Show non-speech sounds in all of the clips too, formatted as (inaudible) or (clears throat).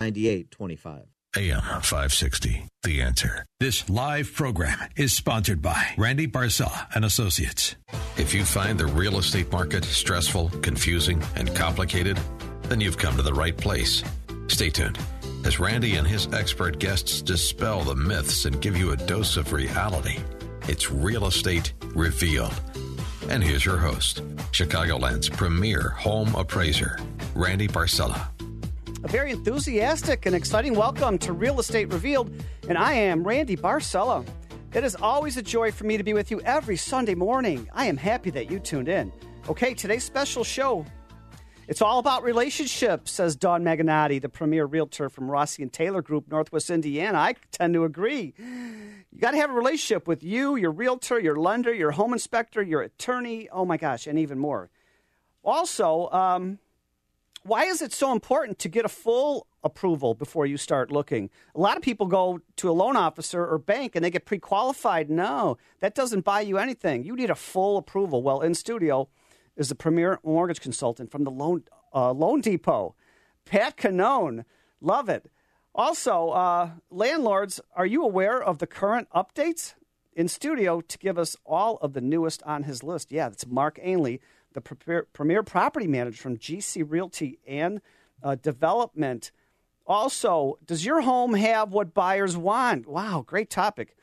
9825. AM 560. The answer. This live program is sponsored by Randy Barcella and Associates. If you find the real estate market stressful, confusing, and complicated, then you've come to the right place. Stay tuned as Randy and his expert guests dispel the myths and give you a dose of reality. It's Real Estate Revealed. And here's your host, Chicagoland's premier home appraiser, Randy Barcella a very enthusiastic and exciting welcome to Real Estate Revealed, and I am Randy Barcella. It is always a joy for me to be with you every Sunday morning. I am happy that you tuned in. Okay, today's special show. It's all about relationships, says Dawn Maganotti, the premier realtor from Rossi and Taylor Group, Northwest Indiana. I tend to agree. You got to have a relationship with you, your realtor, your lender, your home inspector, your attorney. Oh my gosh, and even more. Also, um, why is it so important to get a full approval before you start looking? A lot of people go to a loan officer or bank and they get pre qualified. No, that doesn't buy you anything. You need a full approval. Well, in studio is the premier mortgage consultant from the Loan, uh, loan Depot, Pat Cannone. Love it. Also, uh, landlords, are you aware of the current updates? In studio to give us all of the newest on his list. Yeah, that's Mark Ainley the premier, property manager from GC Realty and uh, Development. Also, does your home have what buyers want? Wow, great topic.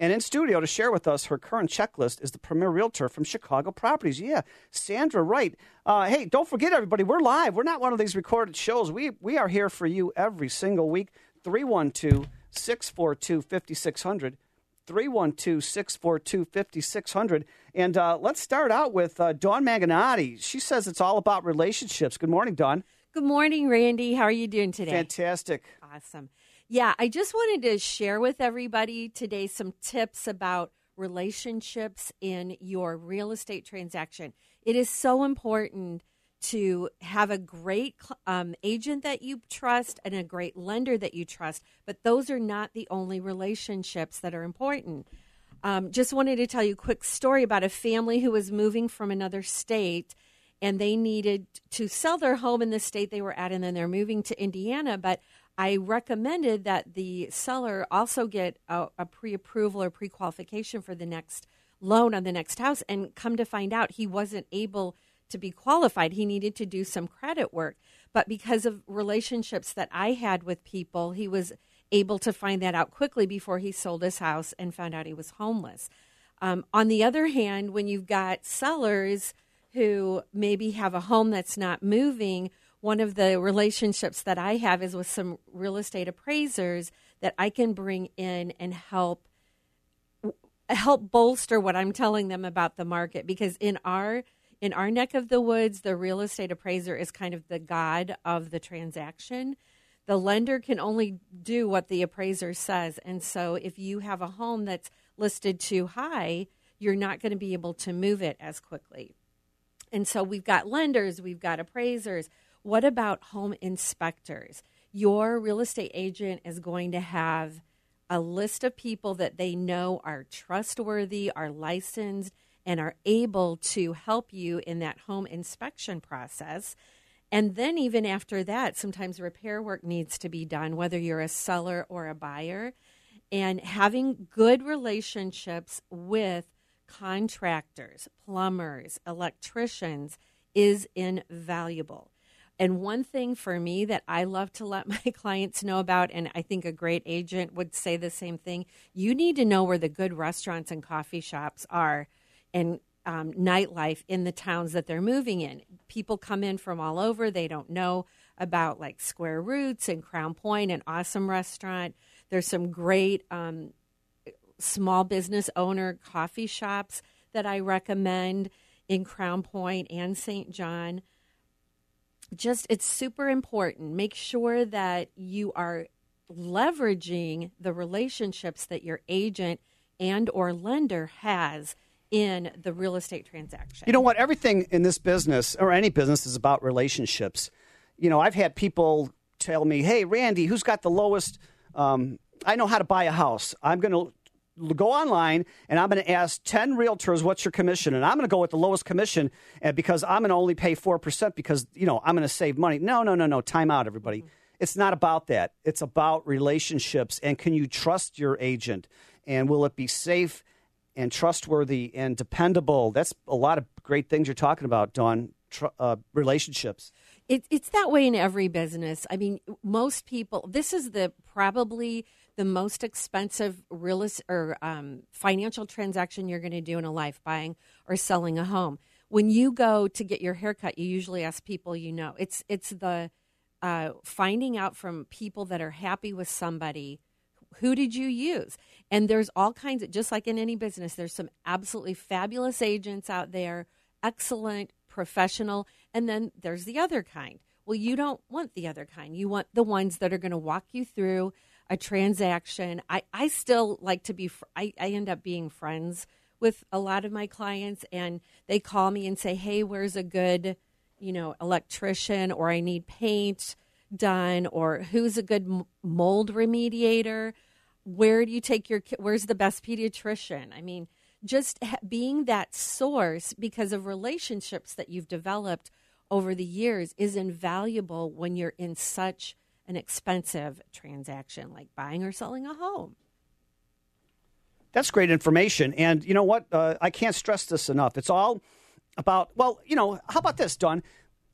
And in studio to share with us her current checklist is the premier realtor from Chicago Properties. Yeah, Sandra Wright. Uh, hey, don't forget, everybody, we're live. We're not one of these recorded shows. We, we are here for you every single week. 312 642 5600. 312 642 5600. And uh, let's start out with uh, Dawn Maganotti. She says it's all about relationships. Good morning, Dawn. Good morning, Randy. How are you doing today? Fantastic. Awesome. Yeah, I just wanted to share with everybody today some tips about relationships in your real estate transaction. It is so important to have a great um, agent that you trust and a great lender that you trust, but those are not the only relationships that are important. Um, just wanted to tell you a quick story about a family who was moving from another state and they needed to sell their home in the state they were at and then they're moving to Indiana. But I recommended that the seller also get a, a pre approval or pre qualification for the next loan on the next house. And come to find out, he wasn't able to be qualified. He needed to do some credit work. But because of relationships that I had with people, he was able to find that out quickly before he sold his house and found out he was homeless. Um, on the other hand, when you've got sellers who maybe have a home that's not moving, one of the relationships that I have is with some real estate appraisers that I can bring in and help help bolster what I'm telling them about the market because in our in our neck of the woods, the real estate appraiser is kind of the god of the transaction. The lender can only do what the appraiser says. And so if you have a home that's listed too high, you're not going to be able to move it as quickly. And so we've got lenders, we've got appraisers. What about home inspectors? Your real estate agent is going to have a list of people that they know are trustworthy, are licensed, and are able to help you in that home inspection process. And then, even after that, sometimes repair work needs to be done, whether you're a seller or a buyer. And having good relationships with contractors, plumbers, electricians is invaluable. And one thing for me that I love to let (laughs) my clients know about, and I think a great agent would say the same thing you need to know where the good restaurants and coffee shops are and um, nightlife in the towns that they're moving in. People come in from all over. They don't know about like Square Roots and Crown Point, an awesome restaurant. There's some great um, small business owner coffee shops that I recommend in Crown Point and St. John. Just, it's super important. Make sure that you are leveraging the relationships that your agent and or lender has in the real estate transaction. You know what? Everything in this business or any business is about relationships. You know, I've had people tell me, "Hey, Randy, who's got the lowest? Um, I know how to buy a house. I'm going to." Go online and I'm going to ask 10 realtors, what's your commission? And I'm going to go with the lowest commission because I'm going to only pay 4% because, you know, I'm going to save money. No, no, no, no. Time out, everybody. Mm-hmm it's not about that. It's about relationships and can you trust your agent and will it be safe and trustworthy and dependable? That's a lot of great things you're talking about, Dawn. Tr- uh, relationships. It, it's that way in every business. I mean, most people. This is the probably the most expensive real or um, financial transaction you're going to do in a life, buying or selling a home. When you go to get your haircut, you usually ask people you know. It's it's the uh, finding out from people that are happy with somebody who did you use? And there's all kinds of just like in any business there's some absolutely fabulous agents out there excellent professional and then there's the other kind. Well you don't want the other kind. You want the ones that are going to walk you through a transaction. I, I still like to be I, I end up being friends with a lot of my clients and they call me and say hey where's a good you know, electrician or I need paint done or who's a good mold remediator. Where do you take your where's the best pediatrician? I mean, just being that source because of relationships that you've developed over the years is invaluable when you're in such an expensive transaction like buying or selling a home. That's great information. And you know what? Uh, I can't stress this enough. It's all about, well, you know, how about this, Dawn?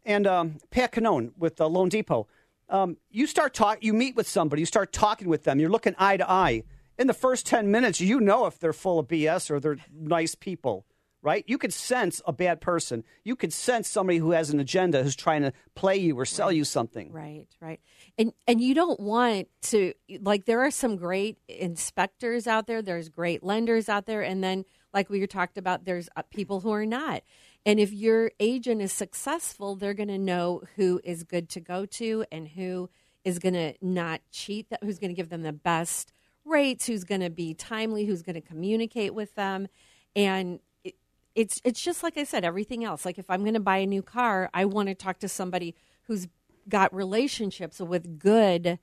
And um, Pat Cannone with the Loan Depot. Um, you start talk, you meet with somebody, you start talking with them, you're looking eye to eye. In the first 10 minutes, you know if they're full of BS or they're nice people, right? You could sense a bad person. You could sense somebody who has an agenda who's trying to play you or sell right. you something. Right, right. And and you don't want to like there are some great inspectors out there, there's great lenders out there and then like we talked about there's uh, people who are not. And if your agent is successful, they're going to know who is good to go to and who is going to not cheat, who's going to give them the best rates, who's going to be timely, who's going to communicate with them. And it, it's it's just like I said, everything else. Like if I'm going to buy a new car, I want to talk to somebody who's got relationships with good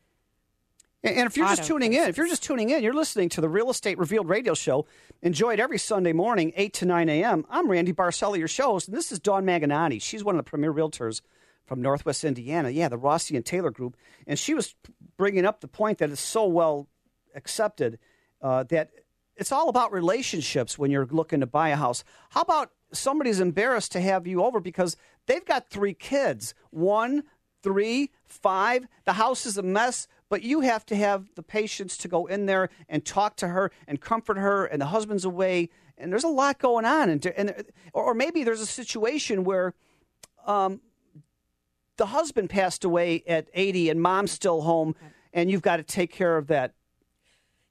and if you're just tuning in, if you're just tuning in, you're listening to the Real Estate Revealed radio show, enjoyed every Sunday morning, 8 to 9 a.m. I'm Randy Barcella, your host, and this is Dawn Maganotti. She's one of the premier realtors from Northwest Indiana. Yeah, the Rossi and Taylor Group. And she was bringing up the point that is so well accepted uh, that it's all about relationships when you're looking to buy a house. How about somebody's embarrassed to have you over because they've got three kids one, three, five. The house is a mess but you have to have the patience to go in there and talk to her and comfort her, and the husband's away, and there's a lot going on, and, and or maybe there's a situation where. Um, the husband passed away at 80 and mom's still home and you've got to take care of that.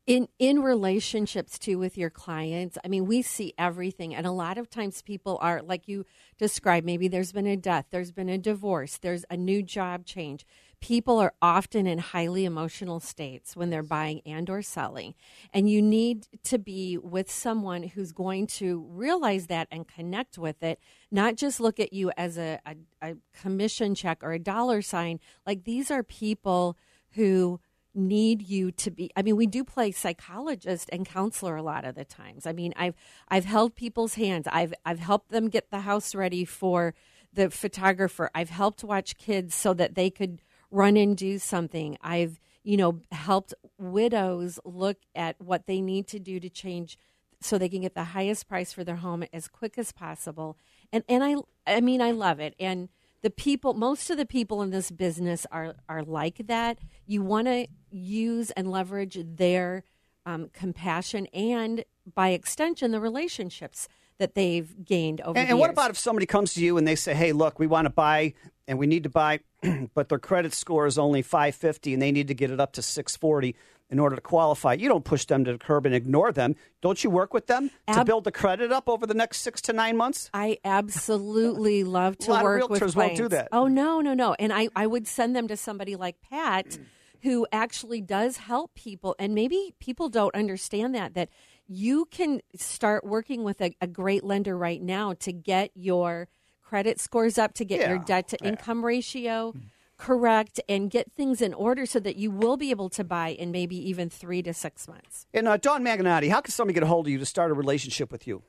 In in relationships too with your clients i mean we see everything. And a lot of times people are like you described maybe there's been a death there's been a divorce there's a new job change people are often in highly emotional states when they're buying and or selling. And you need to be with someone who's going to realize that and connect with it not just look at you as a, a, a commission check or a dollar sign. Like these are people who need you to be i mean we do play psychologist and counselor a lot of the times. I mean i've i've held people's hands. I've i've helped them get the house ready for the photographer. I've helped watch kids so that they could run and do something. I've, you know, helped widows look at what they need to do to change so they can get the highest price for their home as quick as possible. And and I I mean I love it. And the people most of the people in this business are are like that. You want to use and leverage their um, compassion and by extension the relationships that they've gained over. And, and what about if somebody comes to you and they say, "Hey, look, we want to buy, and we need to buy, (clears throat) but their credit score is only 550, and they need to get it up to 640." in order to qualify. You don't push them to the curb and ignore them. Don't you work with them Ab- to build the credit up over the next six to nine months? I absolutely (laughs) love to work with realtors won't do that. Oh no, no, no. And I, I would send them to somebody like Pat mm. who actually does help people and maybe people don't understand that that you can start working with a, a great lender right now to get your credit scores up, to get yeah. your debt to income yeah. ratio correct, and get things in order so that you will be able to buy in maybe even three to six months. And uh, Dawn Maganotti, how can somebody get a hold of you to start a relationship with you?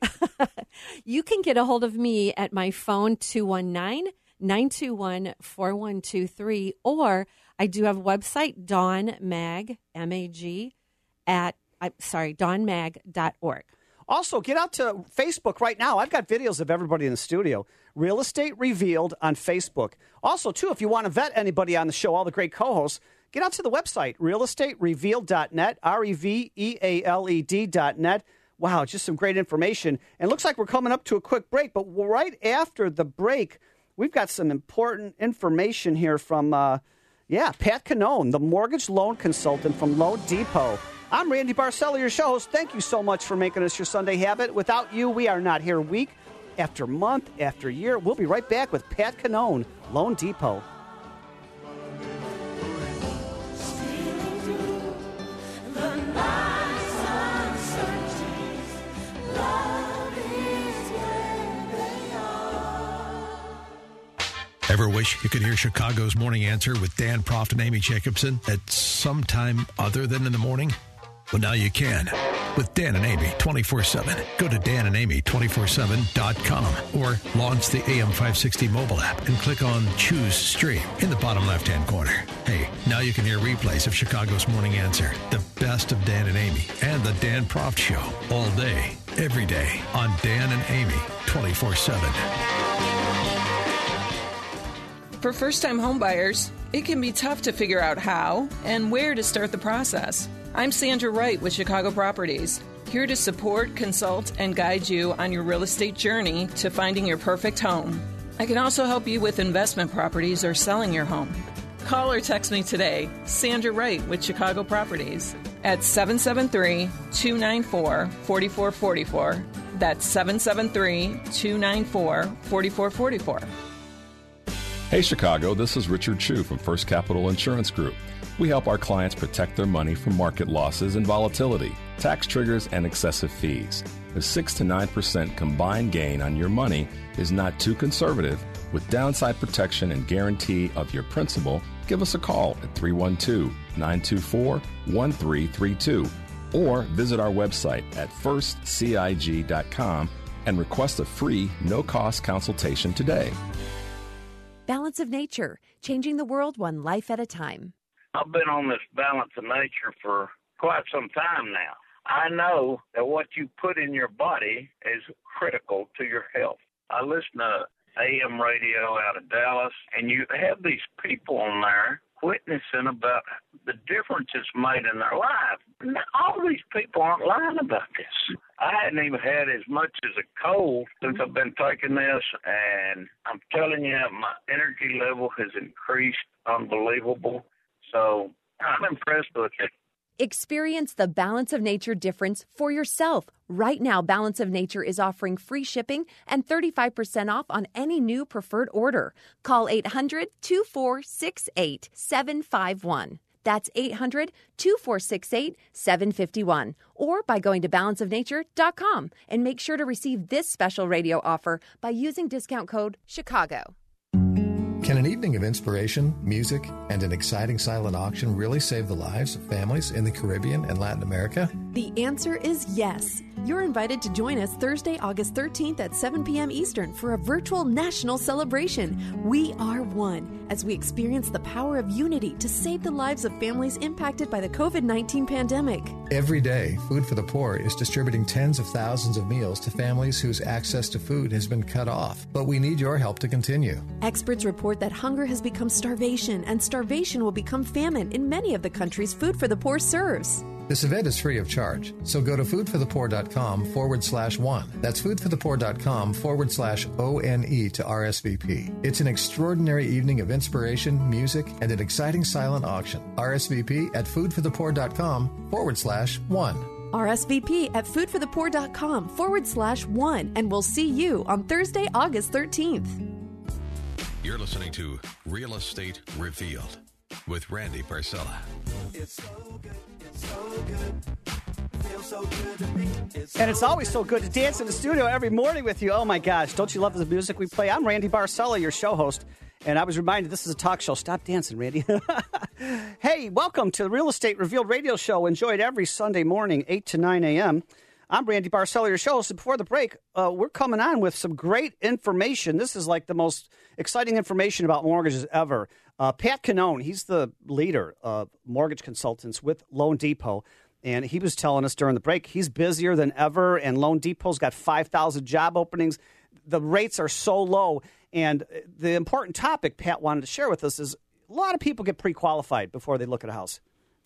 (laughs) you can get a hold of me at my phone 219 921 4123 or I do have a website, Dawn Mag, M A G, at, I'm sorry, dawnmag.org. Also, get out to Facebook right now. I've got videos of everybody in the studio. Real Estate Revealed on Facebook. Also, too, if you want to vet anybody on the show, all the great co hosts, get out to the website, realestaterevealed.net, R E V E A L E D.net. Wow, just some great information. And looks like we're coming up to a quick break, but right after the break, we've got some important information here from, uh, yeah, Pat Cannone, the mortgage loan consultant from Loan Depot. I'm Randy Barcella, your show host. Thank you so much for making us your Sunday habit. Without you, we are not here week after month after year. We'll be right back with Pat Cannone, Loan Depot. Ever wish you could hear Chicago's Morning Answer with Dan Proft and Amy Jacobson at some time other than in the morning? Well, now you can with Dan and Amy 24 7. Go to danandamy247.com or launch the AM560 mobile app and click on Choose Stream in the bottom left hand corner. Hey, now you can hear replays of Chicago's Morning Answer, the best of Dan and Amy, and the Dan Proft Show all day, every day on Dan and Amy 24 7. For first time homebuyers, it can be tough to figure out how and where to start the process. I'm Sandra Wright with Chicago Properties, here to support, consult, and guide you on your real estate journey to finding your perfect home. I can also help you with investment properties or selling your home. Call or text me today, Sandra Wright with Chicago Properties, at 773 294 4444. That's 773 294 4444. Hey Chicago, this is Richard Chu from First Capital Insurance Group. We help our clients protect their money from market losses and volatility, tax triggers, and excessive fees. A 6 to 9% combined gain on your money is not too conservative. With downside protection and guarantee of your principal, give us a call at 312 924 1332 or visit our website at firstcig.com and request a free, no cost consultation today. Balance of Nature, changing the world one life at a time. I've been on this balance of nature for quite some time now. I know that what you put in your body is critical to your health. I listen to AM radio out of Dallas, and you have these people on there witnessing about the difference it's made in their life. All these people aren't lying about this. I hadn't even had as much as a cold since I've been taking this, and I'm telling you, my energy level has increased unbelievable. So I'm impressed with it. Experience the Balance of Nature difference for yourself. Right now, Balance of Nature is offering free shipping and 35% off on any new preferred order. Call 800 2468 751. That's 800 2468 751. Or by going to balanceofnature.com and make sure to receive this special radio offer by using discount code CHICAGO. Can an evening of inspiration, music, and an exciting silent auction really save the lives of families in the Caribbean and Latin America? The answer is yes. You're invited to join us Thursday, August 13th at 7 p.m. Eastern for a virtual national celebration. We are one as we experience the power of unity to save the lives of families impacted by the COVID 19 pandemic. Every day, Food for the Poor is distributing tens of thousands of meals to families whose access to food has been cut off. But we need your help to continue. Experts report that hunger has become starvation, and starvation will become famine in many of the countries Food for the Poor serves. This event is free of charge, so go to foodforthepoor.com forward slash one. That's foodforthepoor.com forward slash ONE to RSVP. It's an extraordinary evening of inspiration, music, and an exciting silent auction. RSVP at foodforthepoor.com forward slash one. RSVP at foodforthepoor.com forward slash one, and we'll see you on Thursday, August 13th. You're listening to Real Estate Revealed with Randy Barcella. And it's always so good to dance in the studio every morning with you. Oh my gosh, don't you love the music we play? I'm Randy Barcella, your show host, and I was reminded this is a talk show. Stop dancing, Randy. (laughs) hey, welcome to the Real Estate Revealed radio show. Enjoy it every Sunday morning, 8 to 9 a.m. I'm Randy Barcella, your show host. And before the break, uh, we're coming on with some great information. This is like the most exciting information about mortgages ever. Uh, Pat Cannone, he's the leader of mortgage consultants with Loan Depot. And he was telling us during the break he's busier than ever, and Loan Depot's got 5,000 job openings. The rates are so low. And the important topic Pat wanted to share with us is a lot of people get pre qualified before they look at a house.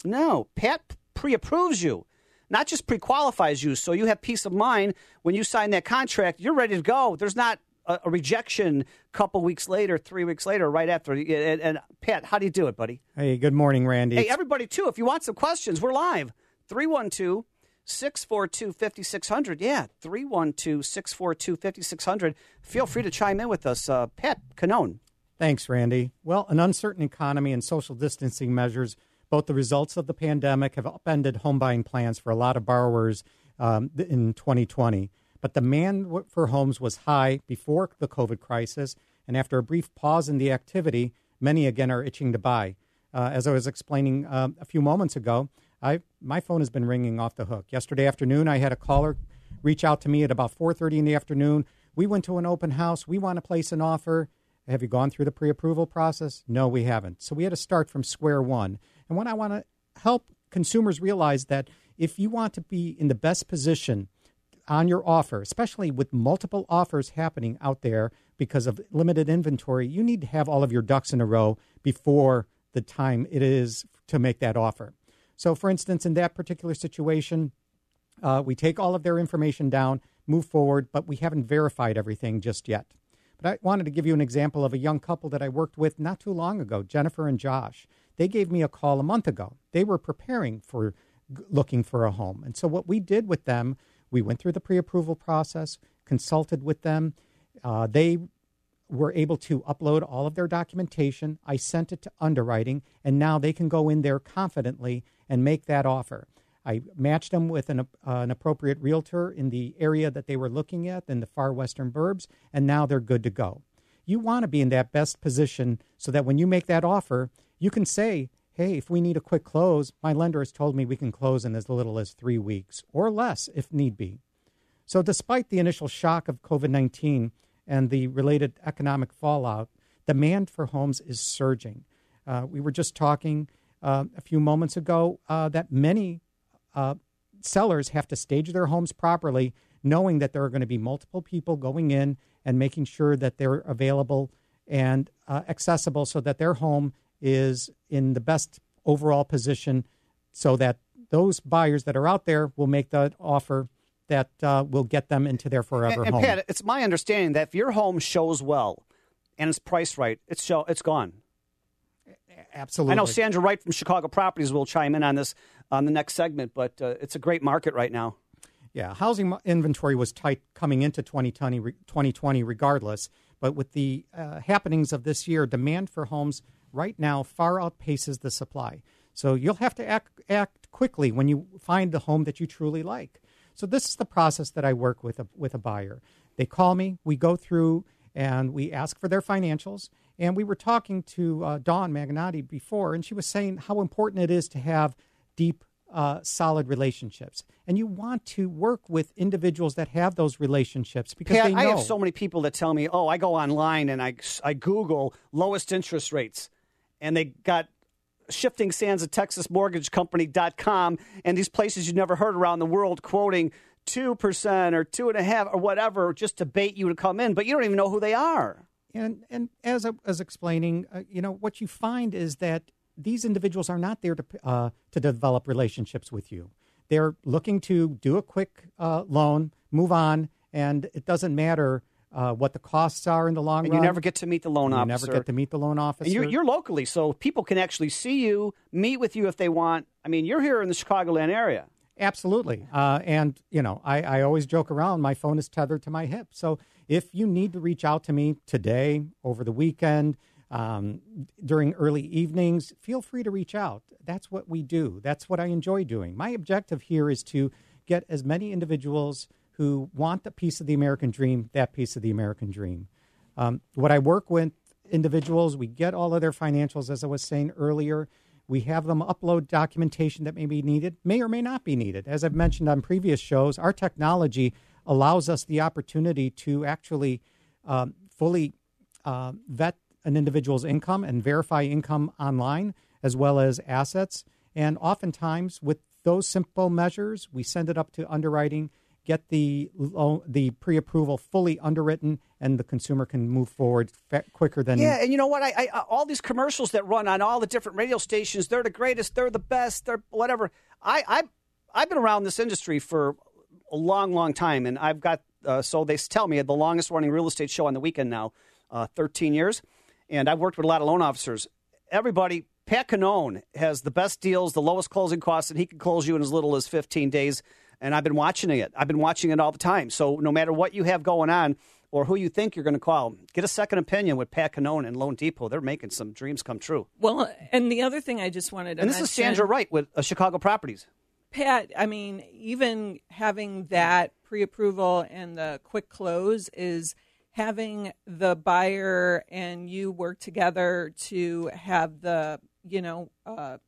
No, Pat pre approves you, not just pre qualifies you. So you have peace of mind when you sign that contract, you're ready to go. There's not a, a rejection a couple weeks later, three weeks later, right after. And, and, Pat, how do you do it, buddy? Hey, good morning, Randy. Hey, everybody, too, if you want some questions, we're live. 312 642 5600. Yeah, 312 642 5600. Feel free to chime in with us. Uh, Pat Cannone. Thanks, Randy. Well, an uncertain economy and social distancing measures, both the results of the pandemic have upended home buying plans for a lot of borrowers um, in 2020. But demand for homes was high before the COVID crisis, and after a brief pause in the activity, many again are itching to buy. Uh, as I was explaining um, a few moments ago, I my phone has been ringing off the hook. Yesterday afternoon, I had a caller reach out to me at about 4:30 in the afternoon. We went to an open house. We want to place an offer. Have you gone through the pre-approval process? No, we haven't. So we had to start from square one. And what I want to help consumers realize that if you want to be in the best position on your offer, especially with multiple offers happening out there because of limited inventory, you need to have all of your ducks in a row before the time it is to make that offer. So, for instance, in that particular situation, uh, we take all of their information down, move forward, but we haven't verified everything just yet. But I wanted to give you an example of a young couple that I worked with not too long ago, Jennifer and Josh. They gave me a call a month ago. They were preparing for looking for a home. And so, what we did with them we went through the pre approval process, consulted with them. Uh, they were able to upload all of their documentation. I sent it to underwriting, and now they can go in there confidently and make that offer. I matched them with an, uh, an appropriate realtor in the area that they were looking at in the far western burbs, and now they're good to go. You want to be in that best position so that when you make that offer, you can say, hey, if we need a quick close, my lender has told me we can close in as little as three weeks or less if need be. So, despite the initial shock of COVID 19 and the related economic fallout, demand for homes is surging. Uh, we were just talking uh, a few moments ago uh, that many uh, sellers have to stage their homes properly, knowing that there are going to be multiple people going in and making sure that they're available and uh, accessible so that their home is in the best overall position so that those buyers that are out there will make that offer that uh, will get them into their forever and, and home. Pat, it's my understanding that if your home shows well and it's priced right, it's show, it's gone. Absolutely. I know Sandra Wright from Chicago Properties will chime in on this on the next segment, but uh, it's a great market right now. Yeah, housing inventory was tight coming into 2020, 2020 regardless. But with the uh, happenings of this year, demand for homes – right now far outpaces the supply. So you'll have to act, act quickly when you find the home that you truly like. So this is the process that I work with a, with a buyer. They call me, we go through, and we ask for their financials. And we were talking to uh, Dawn Magnotti before, and she was saying how important it is to have deep, uh, solid relationships. And you want to work with individuals that have those relationships because Pat, they know. I have so many people that tell me, "Oh, I go online and I I Google lowest interest rates." And they got shifting sands of Texas Mortgage Company.com and these places you've never heard around the world quoting 2% or two and a half or whatever just to bait you to come in, but you don't even know who they are. And, and as I was explaining, uh, you know, what you find is that these individuals are not there to, uh, to develop relationships with you. They're looking to do a quick uh, loan, move on, and it doesn't matter uh, what the costs are in the long and run. You never get to meet the loan you officer. You never get to meet the loan officer. And you're, you're locally, so people can actually see you, meet with you if they want. I mean, you're here in the Chicagoland area. Absolutely. Uh, and, you know, I, I always joke around, my phone is tethered to my hip. So if you need to reach out to me today, over the weekend, um, during early evenings, feel free to reach out. That's what we do. That's what I enjoy doing. My objective here is to get as many individuals who want the piece of the American dream, that piece of the American dream. Um, what I work with individuals, we get all of their financials, as I was saying earlier. We have them upload documentation that may be needed, may or may not be needed. As I've mentioned on previous shows, our technology allows us the opportunity to actually um, fully uh, vet an individual's income and verify income online as well as assets. And oftentimes, with those simple measures, we send it up to underwriting, get the loan, the pre-approval fully underwritten, and the consumer can move forward quicker than yeah. And you know what? I, I all these commercials that run on all the different radio stations, they're the greatest, they're the best, they're whatever. I I I've been around this industry for a long, long time, and I've got uh, so they tell me the longest running real estate show on the weekend now, uh, 13 years, and I've worked with a lot of loan officers. Everybody Pat Cannone has the best deals, the lowest closing costs, and he can close you in as little as 15 days. And I've been watching it. I've been watching it all the time. So no matter what you have going on or who you think you're going to call, get a second opinion with Pat Cannone and Loan Depot. They're making some dreams come true. Well, and the other thing I just wanted to and this mention, is Sandra Wright with uh, Chicago Properties. Pat, I mean, even having that pre-approval and the quick close is having the buyer and you work together to have the you know, uh,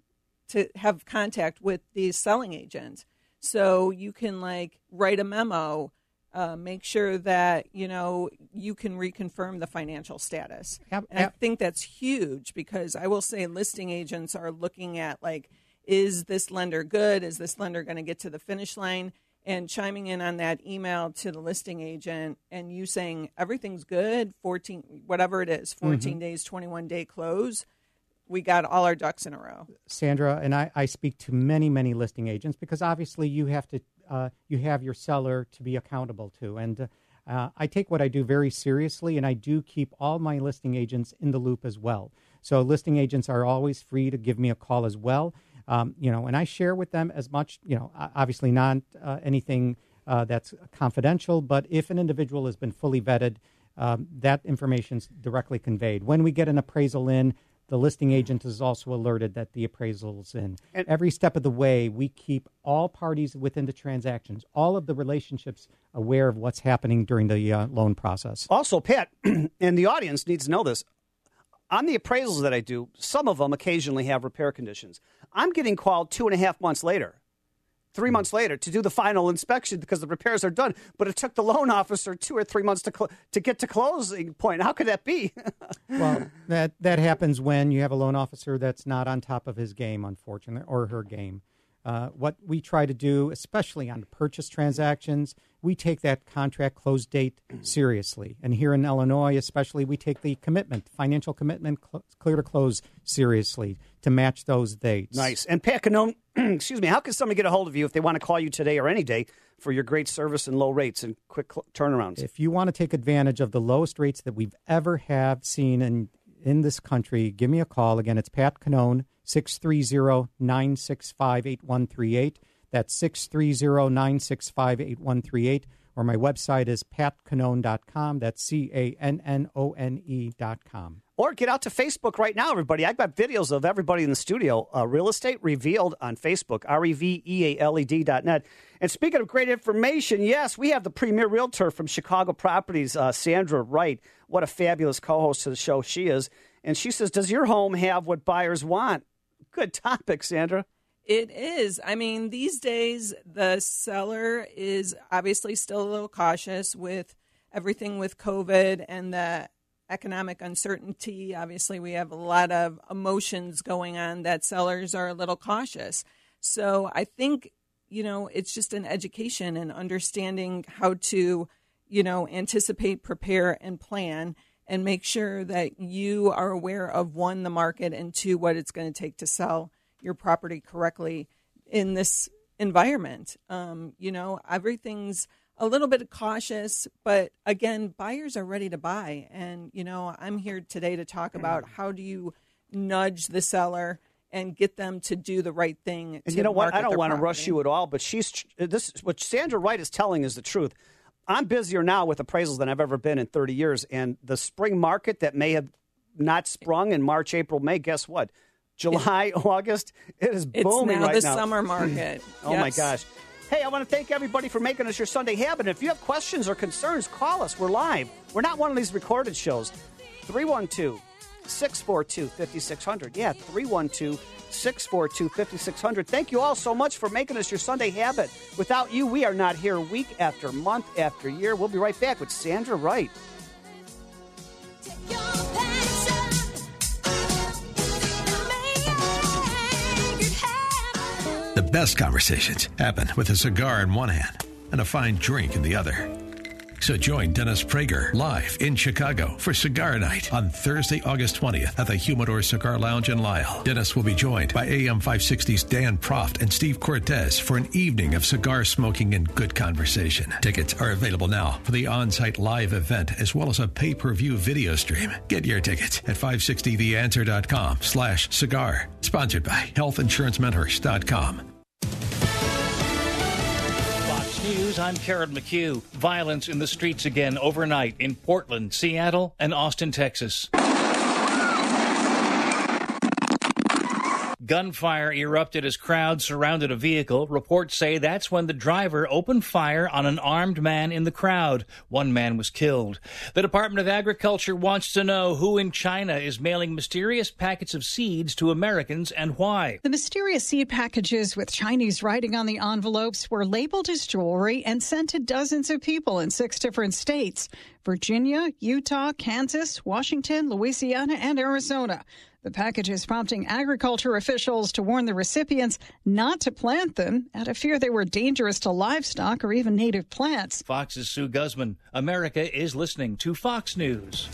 to have contact with the selling agent. So you can like write a memo, uh, make sure that you know you can reconfirm the financial status. Yep, and I think that's huge because I will say listing agents are looking at like, is this lender good? Is this lender going to get to the finish line? And chiming in on that email to the listing agent and you saying everything's good, 14, whatever it is, 14 mm-hmm. days, 21 day close we got all our ducks in a row. Sandra and I, I speak to many, many listing agents because obviously you have to, uh, you have your seller to be accountable to, and uh, I take what I do very seriously, and I do keep all my listing agents in the loop as well. So listing agents are always free to give me a call as well. Um, you know, and I share with them as much, you know, obviously not uh, anything uh, that's confidential, but if an individual has been fully vetted, um, that information is directly conveyed. When we get an appraisal in, the listing agent is also alerted that the appraisal's in. And Every step of the way, we keep all parties within the transactions, all of the relationships aware of what's happening during the uh, loan process. Also, Pat, (clears throat) and the audience needs to know this. On the appraisals that I do, some of them occasionally have repair conditions. I'm getting called two and a half months later 3 mm months later to do the final inspection because the repairs are done. But it took the loan officer two or three months to cl- to get to closing point. How could that be? (laughs) well, that that happens when you have a loan officer that's not on top of his game, unfortunately, or her game. Uh, what we try to do, especially on purchase transactions, we take that contract close date seriously. And here in Illinois, especially, we take the commitment, financial commitment, cl- clear to close seriously to match those dates. Nice. And Pat Cannone, (clears throat) excuse me, how can somebody get a hold of you if they want to call you today or any day for your great service and low rates and quick cl- turnarounds? If you want to take advantage of the lowest rates that we've ever have seen in, in this country, give me a call. Again, it's Pat Cannone 630 965 8138. That's 630 965 8138. Or my website is patcannone.com. That's C A N N O N E.com. Or get out to Facebook right now, everybody. I've got videos of everybody in the studio. Uh, Real Estate Revealed on Facebook, R E V E A L E D dot net. And speaking of great information, yes, we have the premier realtor from Chicago Properties, uh, Sandra Wright. What a fabulous co host to the show she is. And she says, Does your home have what buyers want? Good topic, Sandra. It is. I mean, these days, the seller is obviously still a little cautious with everything with COVID and the economic uncertainty. Obviously, we have a lot of emotions going on that sellers are a little cautious. So I think, you know, it's just an education and understanding how to, you know, anticipate, prepare, and plan and make sure that you are aware of one, the market, and two, what it's going to take to sell your property correctly in this environment. Um, you know, everything's a little bit cautious, but again, buyers are ready to buy. And, you know, I'm here today to talk mm-hmm. about how do you nudge the seller and get them to do the right thing. And you know what? I don't want to rush you at all, but she's this. What Sandra Wright is telling is the truth. I'm busier now with appraisals than I've ever been in 30 years. And the spring market that may have not sprung in March, April, May, guess what? July, (laughs) August, it is booming now right the now. summer (clears throat) market. oh yes. my gosh. Hey, I want to thank everybody for making us your Sunday habit. If you have questions or concerns, call us. We're live. We're not one of these recorded shows. 312 642 5600. Yeah, 312 642 5600. Thank you all so much for making us your Sunday habit. Without you, we are not here week after month after year. We'll be right back with Sandra Wright. Best conversations happen with a cigar in one hand and a fine drink in the other. So join Dennis Prager live in Chicago for Cigar Night on Thursday, August 20th at the Humidor Cigar Lounge in Lisle. Dennis will be joined by AM 560's Dan Proft and Steve Cortes for an evening of cigar smoking and good conversation. Tickets are available now for the on-site live event as well as a pay-per-view video stream. Get your tickets at 560theanswer.com slash cigar. Sponsored by healthinsurancementors.com. News, I'm Karen McHugh. Violence in the streets again overnight in Portland, Seattle, and Austin, Texas. Gunfire erupted as crowds surrounded a vehicle. Reports say that's when the driver opened fire on an armed man in the crowd. One man was killed. The Department of Agriculture wants to know who in China is mailing mysterious packets of seeds to Americans and why. The mysterious seed packages with Chinese writing on the envelopes were labeled as jewelry and sent to dozens of people in six different states Virginia, Utah, Kansas, Washington, Louisiana, and Arizona. The package is prompting agriculture officials to warn the recipients not to plant them out of fear they were dangerous to livestock or even native plants. Fox's Sue Guzman. America is listening to Fox News.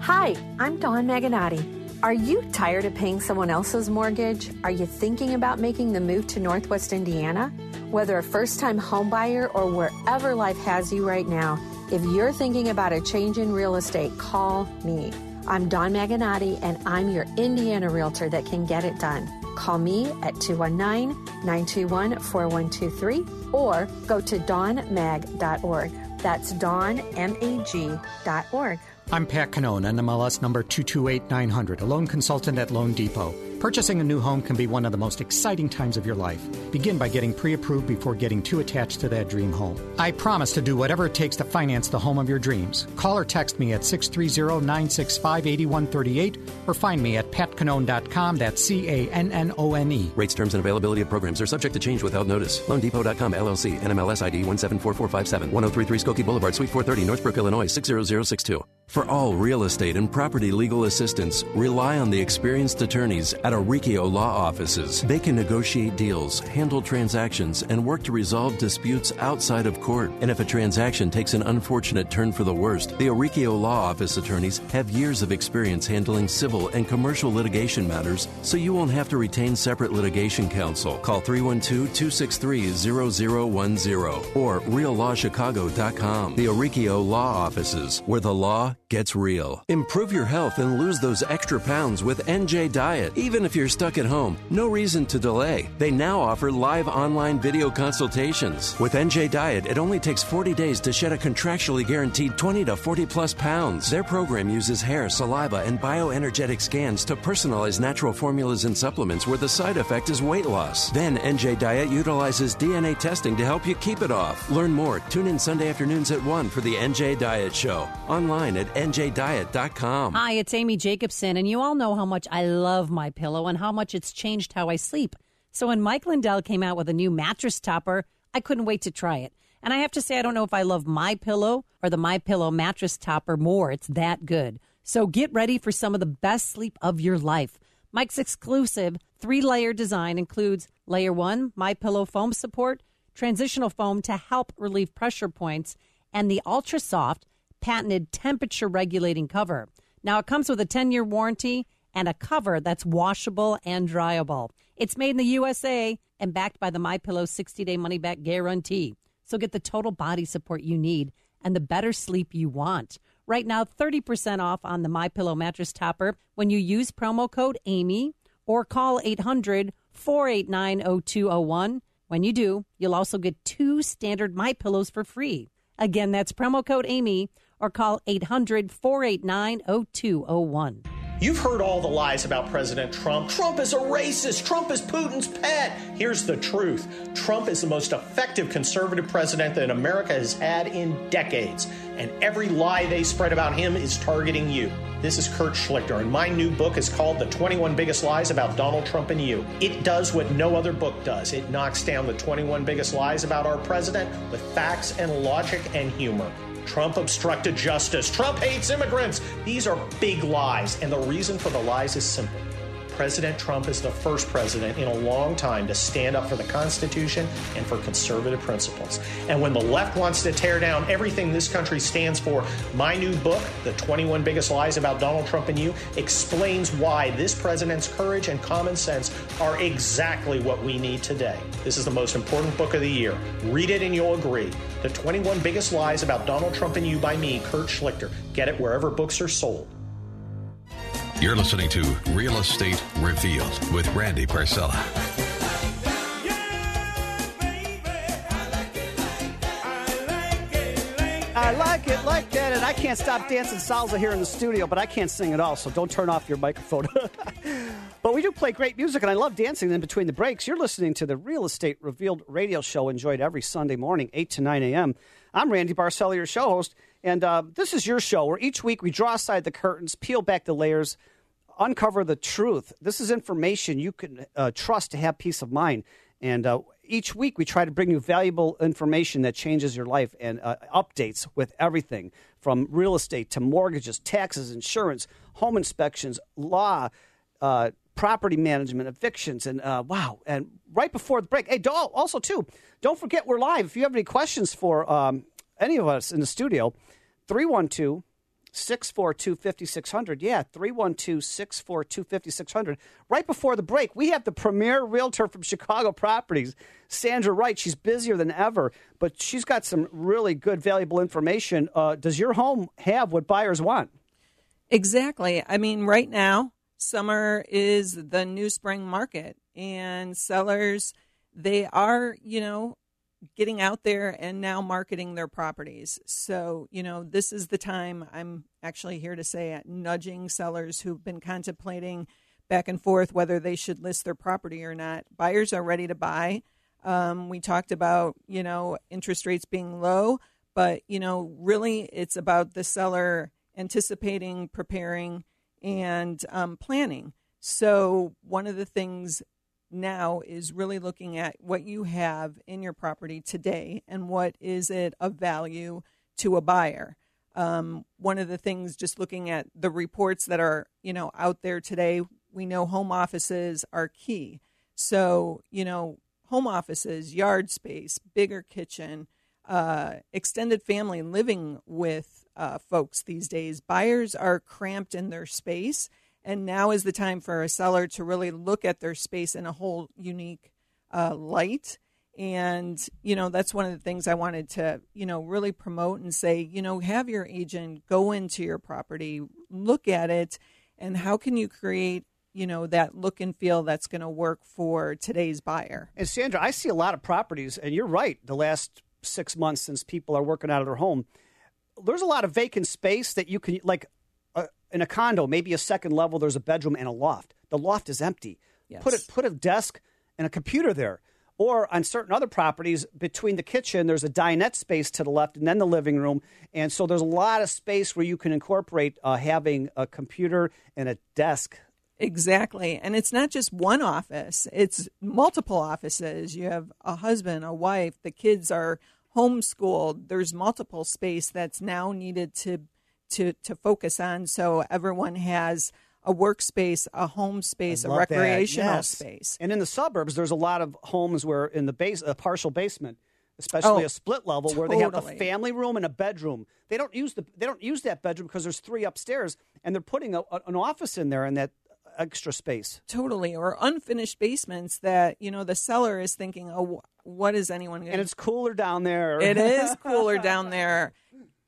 Hi, I'm Dawn Maganati. Are you tired of paying someone else's mortgage? Are you thinking about making the move to Northwest Indiana? Whether a first time homebuyer or wherever life has you right now, if you're thinking about a change in real estate, call me. I'm Dawn Maganati, and I'm your Indiana realtor that can get it done. Call me at 219 921 4123 or go to dawnmag.org. That's dawnmag.org. I'm Pat Cannone, NMLS number 228900, a loan consultant at Loan Depot. Purchasing a new home can be one of the most exciting times of your life. Begin by getting pre approved before getting too attached to that dream home. I promise to do whatever it takes to finance the home of your dreams. Call or text me at 630 965 8138 or find me at patcannone.com. That's C A N N O N E. Rates, terms, and availability of programs are subject to change without notice. LoanDepot.com LLC, NMLS ID 174457, 1033 Skokie Boulevard, Suite 430, Northbrook, Illinois 60062. For all real estate and property legal assistance, rely on the experienced attorneys at Arikio Law Offices. They can negotiate deals, handle transactions, and work to resolve disputes outside of court. And if a transaction takes an unfortunate turn for the worst, the Arikio Law Office attorneys have years of experience handling civil and commercial litigation matters, so you won't have to retain separate litigation counsel. Call 312 263 0010 or reallawchicago.com. The Arikio Law Offices, where the law gets real. Improve your health and lose those extra pounds with NJ Diet. Even if you're stuck at home, no reason to delay. They now offer live online video consultations. With NJ Diet, it only takes 40 days to shed a contractually guaranteed 20 to 40 plus pounds. Their program uses hair, saliva, and bioenergetic scans to personalize natural formulas and supplements where the side effect is weight loss. Then NJ Diet utilizes DNA testing to help you keep it off. Learn more. Tune in Sunday afternoons at 1 for the NJ Diet Show. Online at njdiet.com. Hi, it's Amy Jacobson, and you all know how much I love my pillow and how much it's changed how I sleep. So when Mike Lindell came out with a new mattress topper, I couldn't wait to try it. And I have to say I don't know if I love my pillow or the my pillow mattress topper more. It's that good. So get ready for some of the best sleep of your life. Mike's exclusive three-layer design includes layer 1, my pillow foam support, transitional foam to help relieve pressure points, and the ultra soft patented temperature regulating cover. Now, it comes with a 10 year warranty and a cover that's washable and dryable. It's made in the USA and backed by the My Pillow 60 day money back guarantee. So get the total body support you need and the better sleep you want. Right now, 30% off on the My Pillow mattress topper when you use promo code AMY or call 800 489 0201. When you do, you'll also get two standard My Pillows for free. Again, that's promo code AMY or call 800 489 0201. You've heard all the lies about President Trump. Trump is a racist. Trump is Putin's pet. Here's the truth Trump is the most effective conservative president that America has had in decades. And every lie they spread about him is targeting you. This is Kurt Schlichter, and my new book is called The 21 Biggest Lies About Donald Trump and You. It does what no other book does it knocks down the 21 biggest lies about our president with facts and logic and humor. Trump obstructed justice. Trump hates immigrants. These are big lies. And the reason for the lies is simple. President Trump is the first president in a long time to stand up for the Constitution and for conservative principles. And when the left wants to tear down everything this country stands for, my new book, The 21 Biggest Lies About Donald Trump and You, explains why this president's courage and common sense are exactly what we need today. This is the most important book of the year. Read it and you'll agree. The 21 Biggest Lies About Donald Trump and You by me, Kurt Schlichter. Get it wherever books are sold. You're listening to Real Estate Revealed with Randy Barcella. I like it like that, and I can't stop dancing salsa here in the studio, but I can't sing at all, so don't turn off your microphone. (laughs) but we do play great music, and I love dancing in between the breaks. You're listening to the Real Estate Revealed radio show, enjoyed every Sunday morning, 8 to 9 a.m. I'm Randy Barcella, your show host. And uh, this is your show where each week we draw aside the curtains, peel back the layers, uncover the truth. This is information you can uh, trust to have peace of mind. And uh, each week we try to bring you valuable information that changes your life and uh, updates with everything from real estate to mortgages, taxes, insurance, home inspections, law, uh, property management, evictions, and uh, wow. And right before the break, hey, doll, also, too, don't forget we're live. If you have any questions for um, any of us in the studio, 312 642 5600. Yeah, 312 642 5600. Right before the break, we have the premier realtor from Chicago Properties, Sandra Wright. She's busier than ever, but she's got some really good, valuable information. Uh, does your home have what buyers want? Exactly. I mean, right now, summer is the new spring market, and sellers, they are, you know, getting out there and now marketing their properties. So, you know, this is the time I'm actually here to say nudging sellers who've been contemplating back and forth whether they should list their property or not. Buyers are ready to buy. Um, we talked about, you know, interest rates being low, but, you know, really it's about the seller anticipating, preparing, and um, planning. So, one of the things now is really looking at what you have in your property today and what is it of value to a buyer. Um, one of the things, just looking at the reports that are you know out there today, we know home offices are key. So you know, home offices, yard space, bigger kitchen, uh, extended family living with uh, folks these days. Buyers are cramped in their space and now is the time for a seller to really look at their space in a whole unique uh, light. And, you know, that's one of the things I wanted to, you know, really promote and say, you know, have your agent go into your property, look at it, and how can you create you know that look and feel that's going to work for today's buyer. And Sandra, I see a lot of properties, and you're right. The last six months since people are working out of their home, there's a lot of vacant space that you can like in a condo, maybe a second level, there's a bedroom and a loft. The loft is empty. Yes. Put it put a desk and a computer there. Or on certain other properties, between the kitchen, there's a dinette space to the left, and then the living room. And so there's a lot of space where you can incorporate uh, having a computer and a desk. Exactly. And it's not just one office, it's multiple offices. You have a husband, a wife, the kids are homeschooled. There's multiple space that's now needed to to to focus on so everyone has a workspace, a home space, a recreational yes. space. And in the suburbs, there's a lot of homes where in the base, a partial basement, especially oh, a split level, totally. where they have a family room and a bedroom. They don't use the they don't use that bedroom because there's three upstairs, and they're putting a, an office in there in that extra space. Totally, or unfinished basements that you know the seller is thinking, oh, what is anyone? Gonna... And it's cooler down there. It is (laughs) cooler down there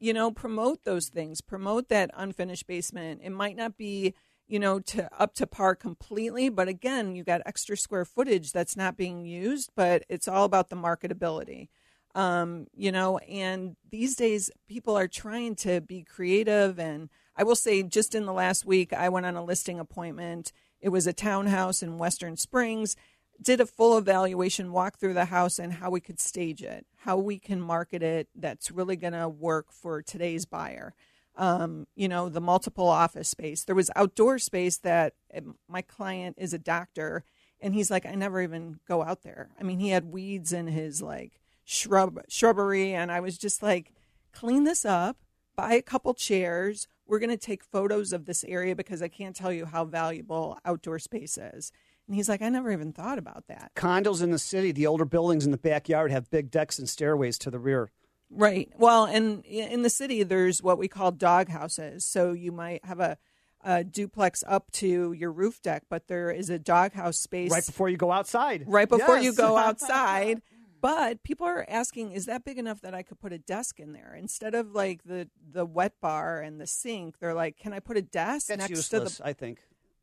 you know, promote those things, promote that unfinished basement. It might not be, you know, to up to par completely, but again, you got extra square footage that's not being used, but it's all about the marketability. Um, you know, and these days people are trying to be creative and I will say just in the last week I went on a listing appointment. It was a townhouse in Western Springs did a full evaluation, walk through the house and how we could stage it, how we can market it that's really going to work for today's buyer. Um, you know, the multiple office space. There was outdoor space that um, my client is a doctor and he's like, I never even go out there. I mean, he had weeds in his like shrub shrubbery and I was just like, clean this up, buy a couple chairs. We're going to take photos of this area because I can't tell you how valuable outdoor space is. And he's like, I never even thought about that. Condos in the city, the older buildings in the backyard have big decks and stairways to the rear. Right. Well, and in the city, there's what we call dog houses. So you might have a, a duplex up to your roof deck, but there is a doghouse space Right before you go outside. right before you go (laughs) outside. But people are asking, is that big enough that I could put a desk in there instead of like the the wet bar and the sink? They're like, can I put a desk That's next useless, to the? I think.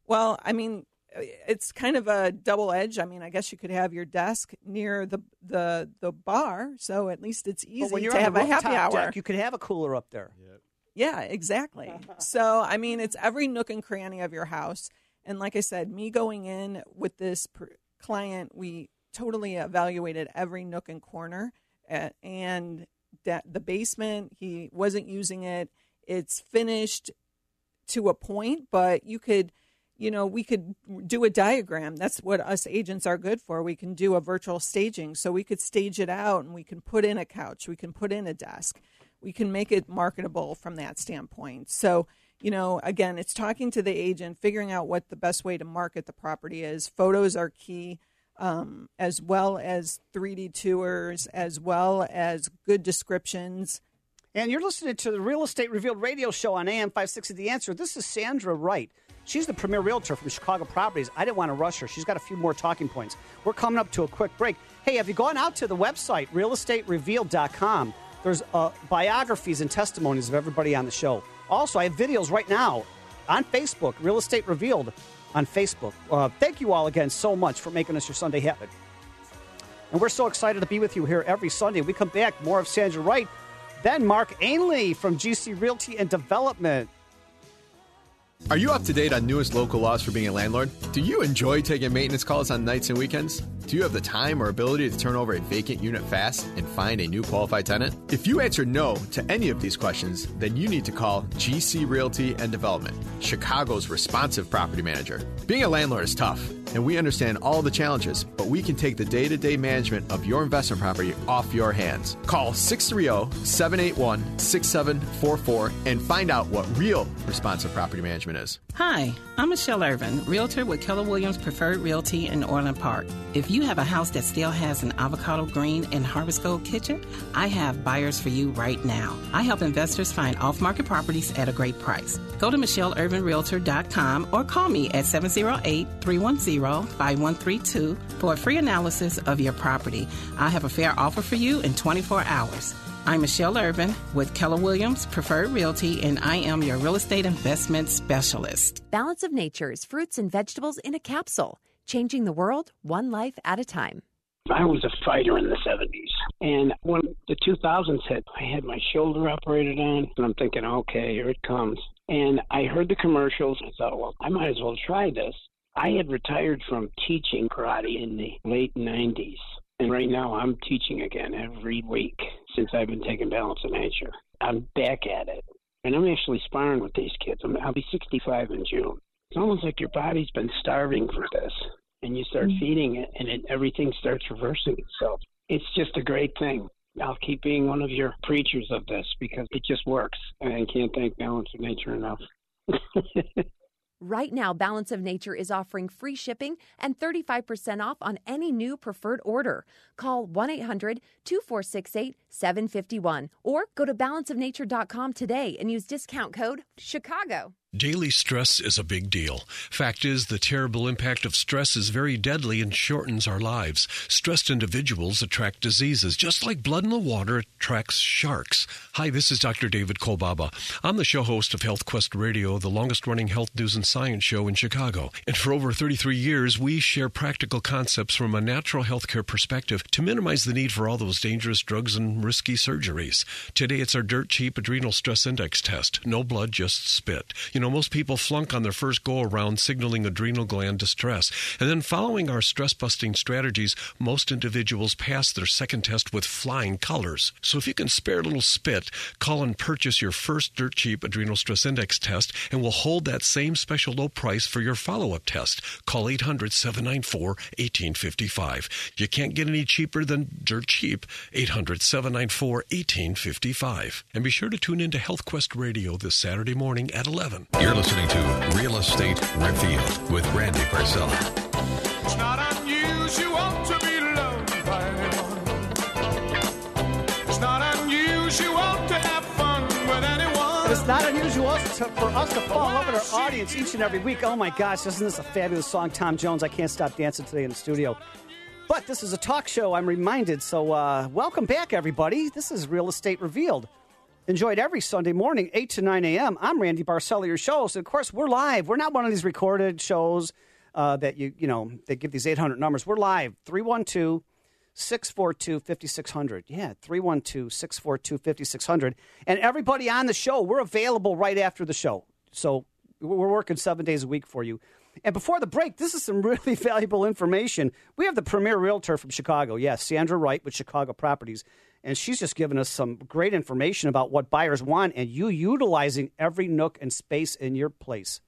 Well, I mean, it's kind of a double edge. I mean, I guess you could have your desk near the the the bar, so at least it's easy But when you're to on have a happy hour. deck, you could have a cooler up there. Yeah, exactly. (laughs) so, I mean, it's every nook and cranny of your house. And like I said, me going in with this pr- client, we totally evaluated every nook and corner. Uh, and that the basement, he wasn't using it. It's finished to a point, but you could, you know, we could do a diagram. That's what us agents are good for. We can do a virtual staging. So we could stage it out and we can put in a couch, we can put in a desk we can make it marketable from that standpoint. So, you know, again, it's talking to the agent, figuring out what the best way to market the property is. Photos are key, um, as well as 3D tours, as well as good descriptions. And you're listening to the Real Estate Revealed radio show on AM 560 The Answer. This is Sandra Wright. She's the premier realtor from Chicago Properties. I didn't want to rush her. She's got a few more talking points. We're coming up to a quick break. Hey, have you gone out to the website, realestaterevealed.com? There's uh, biographies and testimonies of everybody on the show. Also, I have videos right now on Facebook, Real Estate Revealed on Facebook. Uh, thank you all again so much for making us your Sunday habit. And we're so excited to be with you here every Sunday. We come back, more of Sandra Wright, then Mark Ainley from GC Realty and Development. Are you up to date on newest local laws for being a landlord? Do you enjoy taking maintenance calls on nights and weekends? Do you have the time or ability to turn over a vacant unit fast and find a new qualified tenant? If you answer no to any of these questions, then you need to call GC Realty and Development, Chicago's responsive property manager. Being a landlord is tough, and we understand all the challenges, but we can take the day to day management of your investment property off your hands. Call 630 781 6744 and find out what real responsive property management is. Hi, I'm Michelle Irvin, realtor with Keller Williams Preferred Realty in Orland Park. If you have a house that still has an avocado green and harvest gold kitchen, I have buyers for you right now. I help investors find off market properties at a great price. Go to MichelleIrvinRealtor.com or call me at 708 310 5132 for a free analysis of your property. I have a fair offer for you in 24 hours. I'm Michelle Irvin with Keller Williams Preferred Realty, and I am your real estate investment specialist. Balance of Nature's fruits and vegetables in a capsule, changing the world one life at a time. I was a fighter in the 70s. And when the 2000s hit, I had my shoulder operated on, and I'm thinking, okay, here it comes. And I heard the commercials. I thought, well, I might as well try this. I had retired from teaching karate in the late 90s. And right now I'm teaching again every week since I've been taking Balance of Nature. I'm back at it. And I'm actually sparring with these kids. I'm, I'll be 65 in June. It's almost like your body's been starving for this. And you start mm-hmm. feeding it, and it, everything starts reversing itself. It's just a great thing. I'll keep being one of your preachers of this because it just works. And I can't thank Balance of Nature enough. (laughs) Right now, Balance of Nature is offering free shipping and 35% off on any new preferred order. Call 1 800 2468 751 or go to balanceofnature.com today and use discount code CHICAGO. Daily stress is a big deal. Fact is, the terrible impact of stress is very deadly and shortens our lives. Stressed individuals attract diseases, just like blood in the water attracts sharks. Hi, this is Dr. David Kolbaba. I'm the show host of Health Quest Radio, the longest running health news and science show in Chicago. And for over 33 years, we share practical concepts from a natural healthcare perspective to minimize the need for all those dangerous drugs and risky surgeries. Today, it's our dirt cheap adrenal stress index test. No blood, just spit. You You know, most people flunk on their first go around, signaling adrenal gland distress. And then, following our stress busting strategies, most individuals pass their second test with flying colors. So, if you can spare a little spit, call and purchase your first dirt cheap adrenal stress index test, and we'll hold that same special low price for your follow up test. Call 800 794 1855. You can't get any cheaper than dirt cheap. 800 794 1855. And be sure to tune in to Health Quest Radio this Saturday morning at 11. You're listening to Real Estate Revealed with Randy Barcella. It's not unusual to be loved by anyone. It's not unusual to have fun with anyone. And it's not unusual to, for us to fall in love with our audience each and every week. Oh my gosh, isn't this a fabulous song, Tom Jones? I can't stop dancing today in the studio. But this is a talk show, I'm reminded. So, uh, welcome back, everybody. This is Real Estate Revealed. Enjoyed every Sunday morning, 8 to 9 a.m. I'm Randy Barcella, your shows. And of course, we're live. We're not one of these recorded shows uh, that you, you know, they give these 800 numbers. We're live, 312 642 5600. Yeah, 312 642 5600. And everybody on the show, we're available right after the show. So, we're working seven days a week for you. And before the break, this is some (laughs) really valuable information. We have the premier realtor from Chicago. Yes, Sandra Wright with Chicago Properties. And she's just given us some great information about what buyers want and you utilizing every nook and space in your place.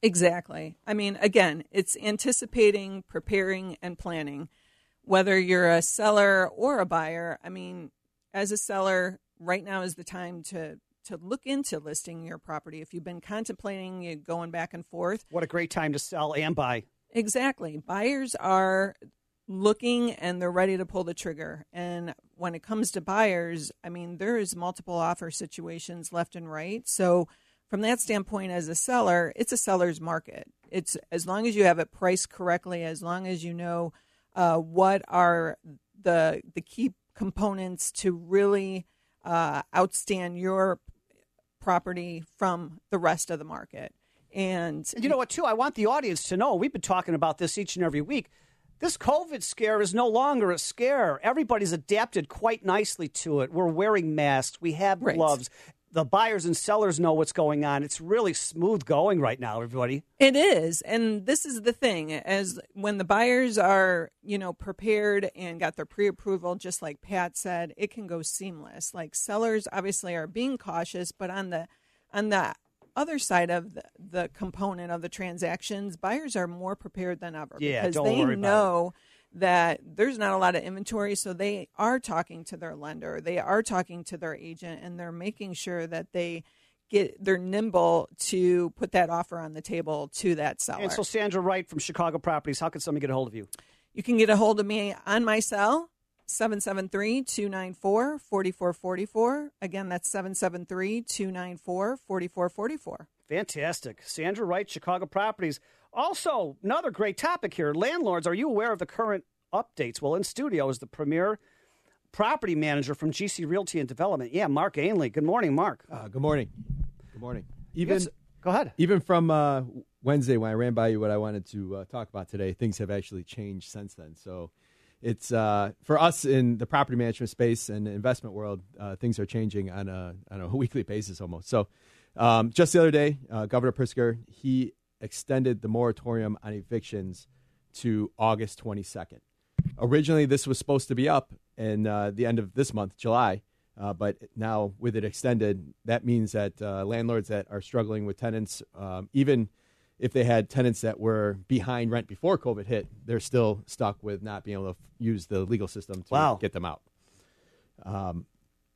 Exactly. I mean, again, it's anticipating, preparing, and planning. Whether you're a seller or a buyer, I mean, as a seller, right now is the time to to look into listing your property. If you've been contemplating you going back and forth, What a great time to sell and buy. Exactly. Buyers are looking and they're ready to pull the trigger. And when it comes to buyers, I mean, there is multiple offer situations left and right. So from that standpoint as a seller, it's a seller's market. It's as long as you have it priced correctly, as long as you know uh, what are the the key components to really uh, outstand your property from the rest of the market. And you know what, too? I want the audience to know we've been talking about this each and every week. This COVID scare is no longer a scare. Everybody's adapted quite nicely to it. We're wearing masks, we have Right. gloves. The buyers and sellers know what's going on. It's really smooth going right now, everybody. It is, and this is the thing: as when the buyers are, you know, prepared and got their pre-approval, just like Pat said, it can go seamless. Like sellers obviously are being cautious, but on the on the other side of the, the component of the transactions, buyers are more prepared than ever Yeah, because don't they know that there's not a lot of inventory, so they are talking to their lender, they are talking to their agent, and they're making sure that they get they're nimble to put that offer on the table to that seller. And so, Sandra Wright from Chicago Properties, how can somebody get a hold of you? You can get a hold of me on my cell, 773-294-4444. Again, that's 773-294-4444. Fantastic. Sandra Wright, Chicago Properties. Also, another great topic here. Landlords, are you aware of the current updates? Well, in studio is the premier property manager from GC Realty and Development. Yeah, Mark Ainley. Good morning, Mark. Uh, good morning. Good morning. Even Yes, go ahead. Even from uh, Wednesday when I ran by you what I wanted to uh, talk about today, things have actually changed since then. So it's uh, for us in the property management space and investment world, uh, things are changing on a on a (laughs) weekly basis almost. So um, just the other day, uh, Governor Pritzker he extended the moratorium on evictions to August 22nd. Originally, this was supposed to be up in uh, the end of this month, July. Uh, but now, with it extended, that means that uh, landlords that are struggling with tenants, um, even if they had tenants that were behind rent before COVID hit, they're still stuck with not being able to f- use the legal system to Wow. get them out. Um,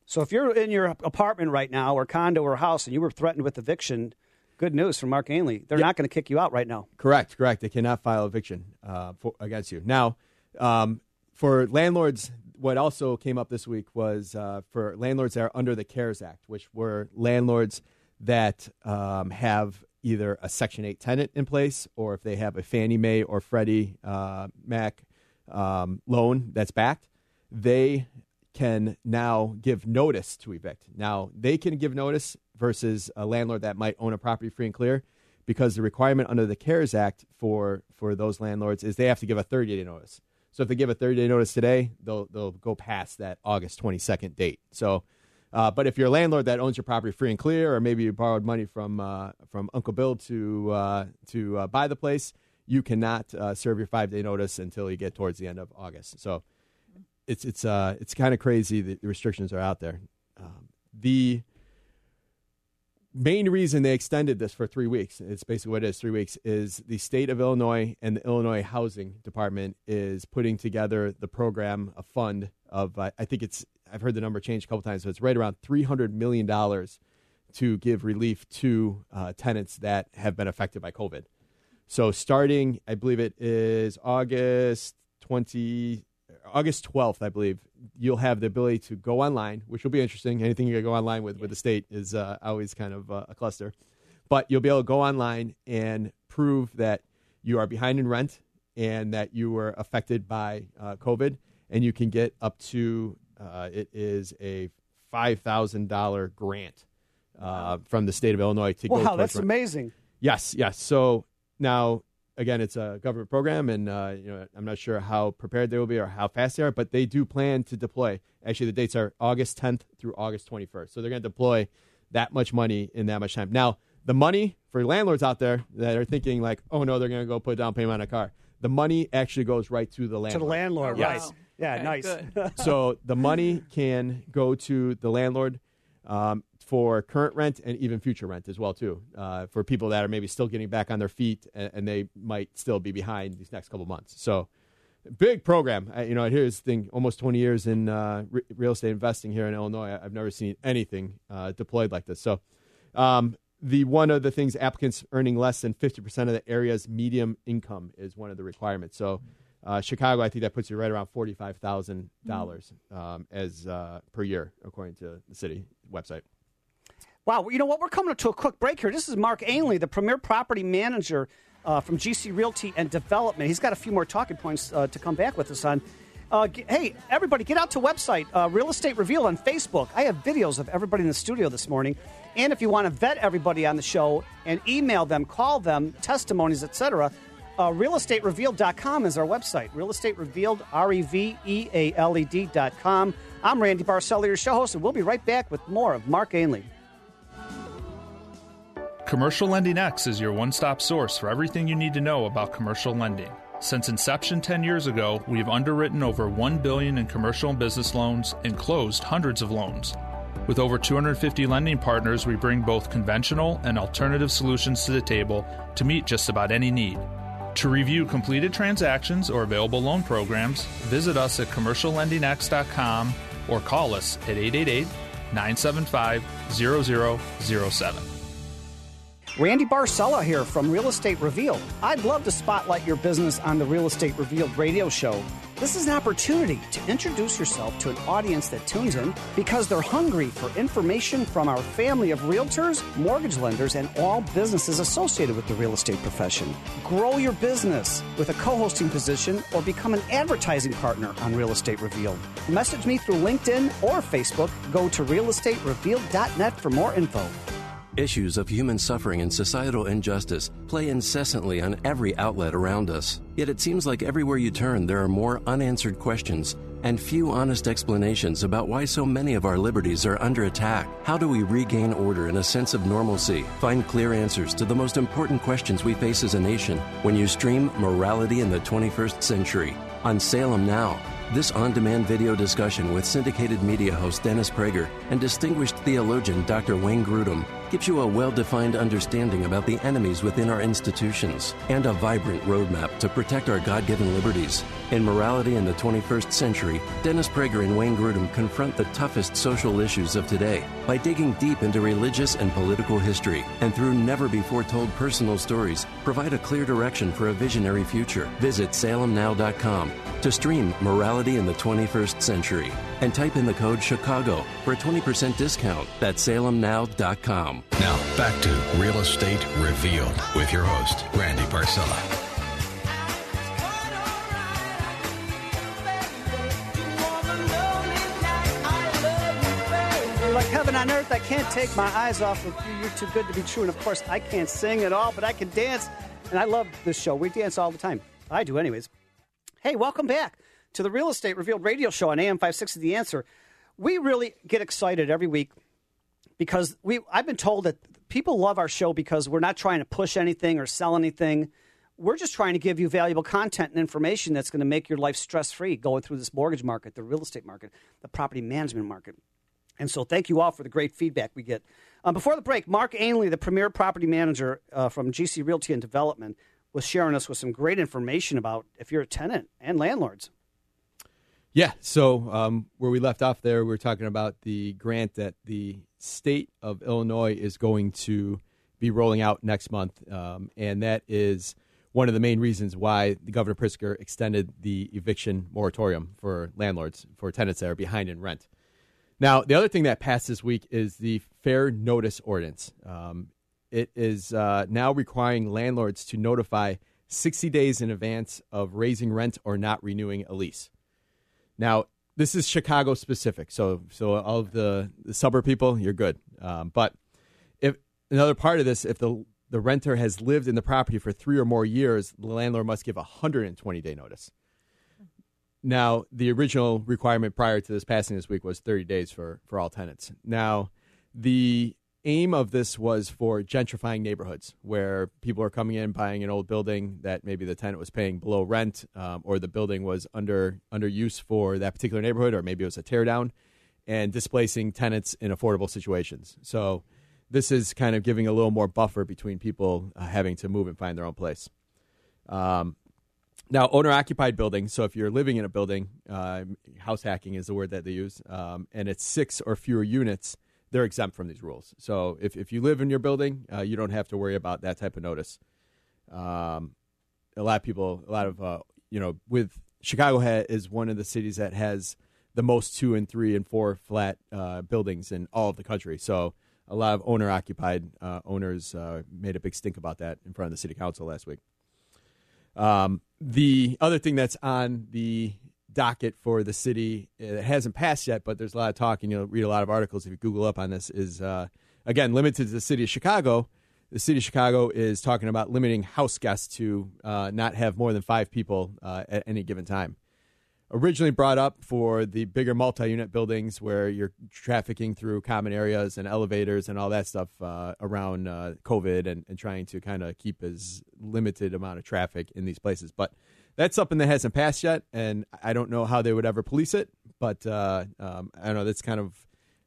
So if you're in your apartment right now or condo or house and you were threatened with eviction, good news from Mark Ainley. They're not going to kick you out right now. Correct, correct. They cannot file eviction uh, for, against you. Now, um, for landlords, what also came up this week was uh, for landlords that are under the CARES Act, which were landlords that um, have either a Section 8 tenant in place or if they have a Fannie Mae or Freddie uh, Mac um, loan that's backed, they can now give notice to evict. Now, they can give notice versus a landlord that might own a property free and clear because the requirement under the CARES Act for, for those landlords is they have to give a 30 day notice. So if they give a 30 day notice today, they'll, they'll go past that August 22nd date. So Uh, but if you're a landlord that owns your property free and clear, or maybe you borrowed money from uh, from Uncle Bill to uh, to uh, buy the place, you cannot uh, serve your five day notice until you get towards the end of August. So it's it's uh, it's kind of crazy. that The restrictions are out there. Um, the main reason they extended this for three weeks, it's basically what it is, three weeks, is the state of Illinois and the Illinois Housing Department is putting together the program, a fund of, uh, I think it's, I've heard the number change a couple times, so it's right around $300 million to give relief to uh, tenants that have been affected by COVID. So starting, I believe it is August 20, August 12th, I believe, you'll have the ability to go online, which will be interesting. Anything you can go online with with the state is uh, always kind of uh, a cluster. But you'll be able to go online and prove that you are behind in rent and that you were affected by uh, COVID, and you can get up to uh, it is a five thousand dollar grant uh, from the state of Illinois to wow, go. Wow, that's rent. amazing. Yes, yes. So now again, it's a government program, and uh, you know, I'm not sure how prepared they will be or how fast they are, but they do plan to deploy. Actually, the dates are August 10th through August 21st, so they're going to deploy that much money in that much time. Now, the money for landlords out there that are thinking like, oh no, they're going to go put down payment on a car. The money actually goes right to the landlord. To the landlord, yes. right? Yeah, okay, nice. (laughs) so the money can go to the landlord. Um, for current rent and even future rent as well too uh, for people that are maybe still getting back on their feet and, and they might still be behind these next couple months. So big program. Uh, you know here's the thing almost 20 years in uh, re- real estate investing here in illinois. I've never seen anything uh, deployed like this. So um, the one of the things applicants earning less than 50% of the area's medium income is one of the requirements. So uh, Chicago, I think that puts you right around forty-five thousand dollars um, as uh, per year, according to the city website. Wow, you know what? We're coming up to a quick break here. This is Mark Ainley, the premier property manager uh, from GC Realty and Development. He's got a few more talking points uh, to come back with us on. Uh, g- hey, everybody, get out to website uh, Real Estate Reveal on Facebook. I have videos of everybody in the studio this morning. And if you want to vet everybody on the show and email them, call them, testimonies, etc., uh, realestaterevealed.com is our website. Real Estate Revealed, R E V E A L E D.com. I'm Randy Barcella, your show host, and we'll be right back with more of Mark Ainley. Commercial Lending X is your one stop source for everything you need to know about commercial lending. Since inception 10 years ago, we've underwritten over 1 billion in commercial and business loans and closed hundreds of loans. With over 250 lending partners, we bring both conventional and alternative solutions to the table to meet just about any need. To review completed transactions or available loan programs, visit us at commerciallendingx.com or call us at 888 975 0007. Randy Barcella here from Real Estate Revealed. I'd love to spotlight your business on the Real Estate Revealed radio show. This is an opportunity to introduce yourself to an audience that tunes in because they're hungry for information from our family of realtors, mortgage lenders, and all businesses associated with the real estate profession. Grow your business with a co hosting position or become an advertising partner on Real Estate Revealed. Message me through LinkedIn or Facebook. Go to realestaterevealed.net for more info. Issues of human suffering and societal injustice play incessantly on every outlet around us. Yet it seems like everywhere you turn, there are more unanswered questions and few honest explanations about why so many of our liberties are under attack. How do we regain order and a sense of normalcy? Find clear answers to the most important questions we face as a nation when you stream Morality in the 21st Century on Salem Now. This on demand video discussion with syndicated media host Dennis Prager and distinguished theologian Dr. Wayne Grudem gives you a well defined understanding about the enemies within our institutions and a vibrant roadmap to protect our God given liberties. In Morality in the 21st Century, Dennis Prager and Wayne Grudem confront the toughest social issues of today by digging deep into religious and political history and through never before told personal stories, provide a clear direction for a visionary future. Visit salemnow.com to stream Morality in the 21st Century and type in the code Chicago for a 20% discount. That's salemnow.com. Now, back to Real Estate Revealed with your host, Randy Barcella. Like heaven on earth. I can't take my eyes off of you. You're too good to be true. And of course, I can't sing at all, but I can dance. And I love this show. We dance all the time. I do, anyways. Hey, welcome back to the Real Estate Revealed radio show on AM 560 The Answer. We really get excited every week because we I've been told that people love our show because we're not trying to push anything or sell anything. We're just trying to give you valuable content and information that's going to make your life stress free going through this mortgage market, the real estate market, the property management market. And so, thank you all for the great feedback we get. Um, before the break, Mark Ainley, the premier property manager uh, from GC Realty and Development, was sharing us with some great information about if you're a tenant and landlords. Yeah. So um, where we left off there, we were talking about the grant that the state of Illinois is going to be rolling out next month, um, and that is one of the main reasons why the Governor Pritzker extended the eviction moratorium for landlords for tenants that are behind in rent. Now, the other thing that passed this week is the Fair Notice Ordinance. Um, it is uh, now requiring landlords to notify 60 days in advance of raising rent or not renewing a lease. Now, this is Chicago specific, so so all of the, the suburb people, you're good. Um, but if another part of this, if the the renter has lived in the property for three or more years, the landlord must give a 120 day notice. Now, the original requirement prior to this passing this week was 30 days for, for all tenants. Now, the aim of this was for gentrifying neighborhoods where people are coming in buying an old building that maybe the tenant was paying below rent um, or the building was under under use for that particular neighborhood or maybe it was a tear down and displacing tenants in affordable situations. So this is kind of giving a little more buffer between people uh, having to move and find their own place. Um, now owner occupied buildings so if you're living in a building uh, house hacking is the word that they use um, and it's six or fewer units they're exempt from these rules. So if, if you live in your building, uh, you don't have to worry about that type of notice. Um, a lot of people, a lot of, uh, you know, with Chicago ha- is one of the cities that has the most two and three and four flat uh, buildings in all of the country. So a lot of owner occupied uh, owners uh, made a big stink about that in front of the city council last week. Um, the other thing that's on the docket for the city. It hasn't passed yet, but there's a lot of talk, and you'll read a lot of articles if you Google up on this. Is uh, again limited to the city of Chicago. The city of Chicago is talking about limiting house guests to uh, not have more than five people uh, at any given time. Originally brought up for the bigger multi-unit buildings where you're trafficking through common areas and elevators and all that stuff uh, around uh, COVID and, and trying to kind of keep as limited amount of traffic in these places, but that's something that hasn't passed yet, and I don't know how they would ever police it. But uh, um, I don't know. That's kind of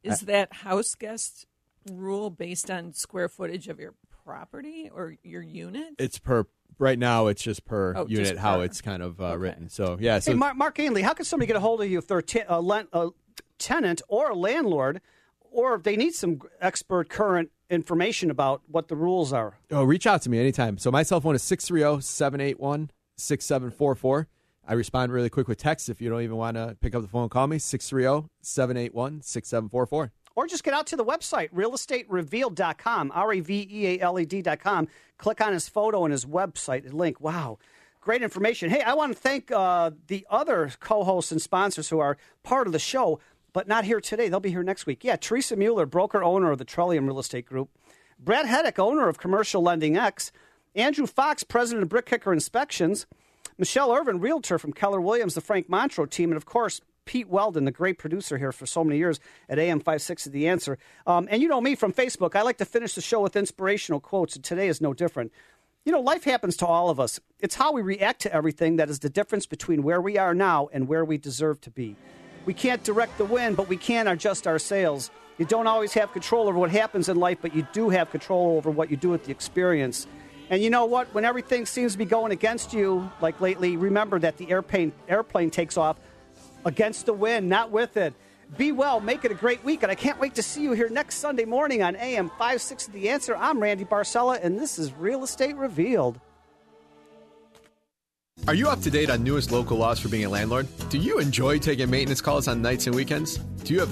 is uh, that house guest rule based on square footage of your property or your unit? It's per right now. It's just per Oh, unit just how per. it's kind of uh, written. So yeah. So hey, Mark, Mark Ainley, how can somebody get a hold of you if they're a, te- a, len- a tenant or a landlord, or if they need some expert current information about what the rules are? Oh, reach out to me anytime. So my cell phone is 630-781 6744. I respond really quick with text if you don't even want to pick up the phone and call me, 630 781 6744. Or just get out to the website, realestaterevealed.com, R E V E A L E D.com. Click on his photo and his website link. Wow, great information. Hey, I want to thank uh, the other co hosts and sponsors who are part of the show, but not here today. They'll be here next week. Yeah, Teresa Mueller, broker owner of the Trillium Real Estate Group, Brad Heddick, owner of Commercial Lending X, Andrew Fox, president of Brick Kicker Inspections, Michelle Irvin, realtor from Keller Williams, the Frank Montrose team, and of course, Pete Weldon, the great producer here for so many years at AM 56 The Answer. Um, and you know me from Facebook, I like to finish the show with inspirational quotes, and today is no different. You know, life happens to all of us. It's how we react to everything that is the difference between where we are now and where we deserve to be. We can't direct the wind, but we can adjust our sails. You don't always have control over what happens in life, but you do have control over what you do with the experience. And you know what? When everything seems to be going against you, like lately, remember that the airplane airplane takes off against the wind, not with it. Be well, make it a great week, and I can't wait to see you here next Sunday morning on AM 56 The Answer. I'm Randy Barcella, and this is Real Estate Revealed. Are you up to date on newest local laws for being a landlord? Do you enjoy taking maintenance calls on nights and weekends? Do you have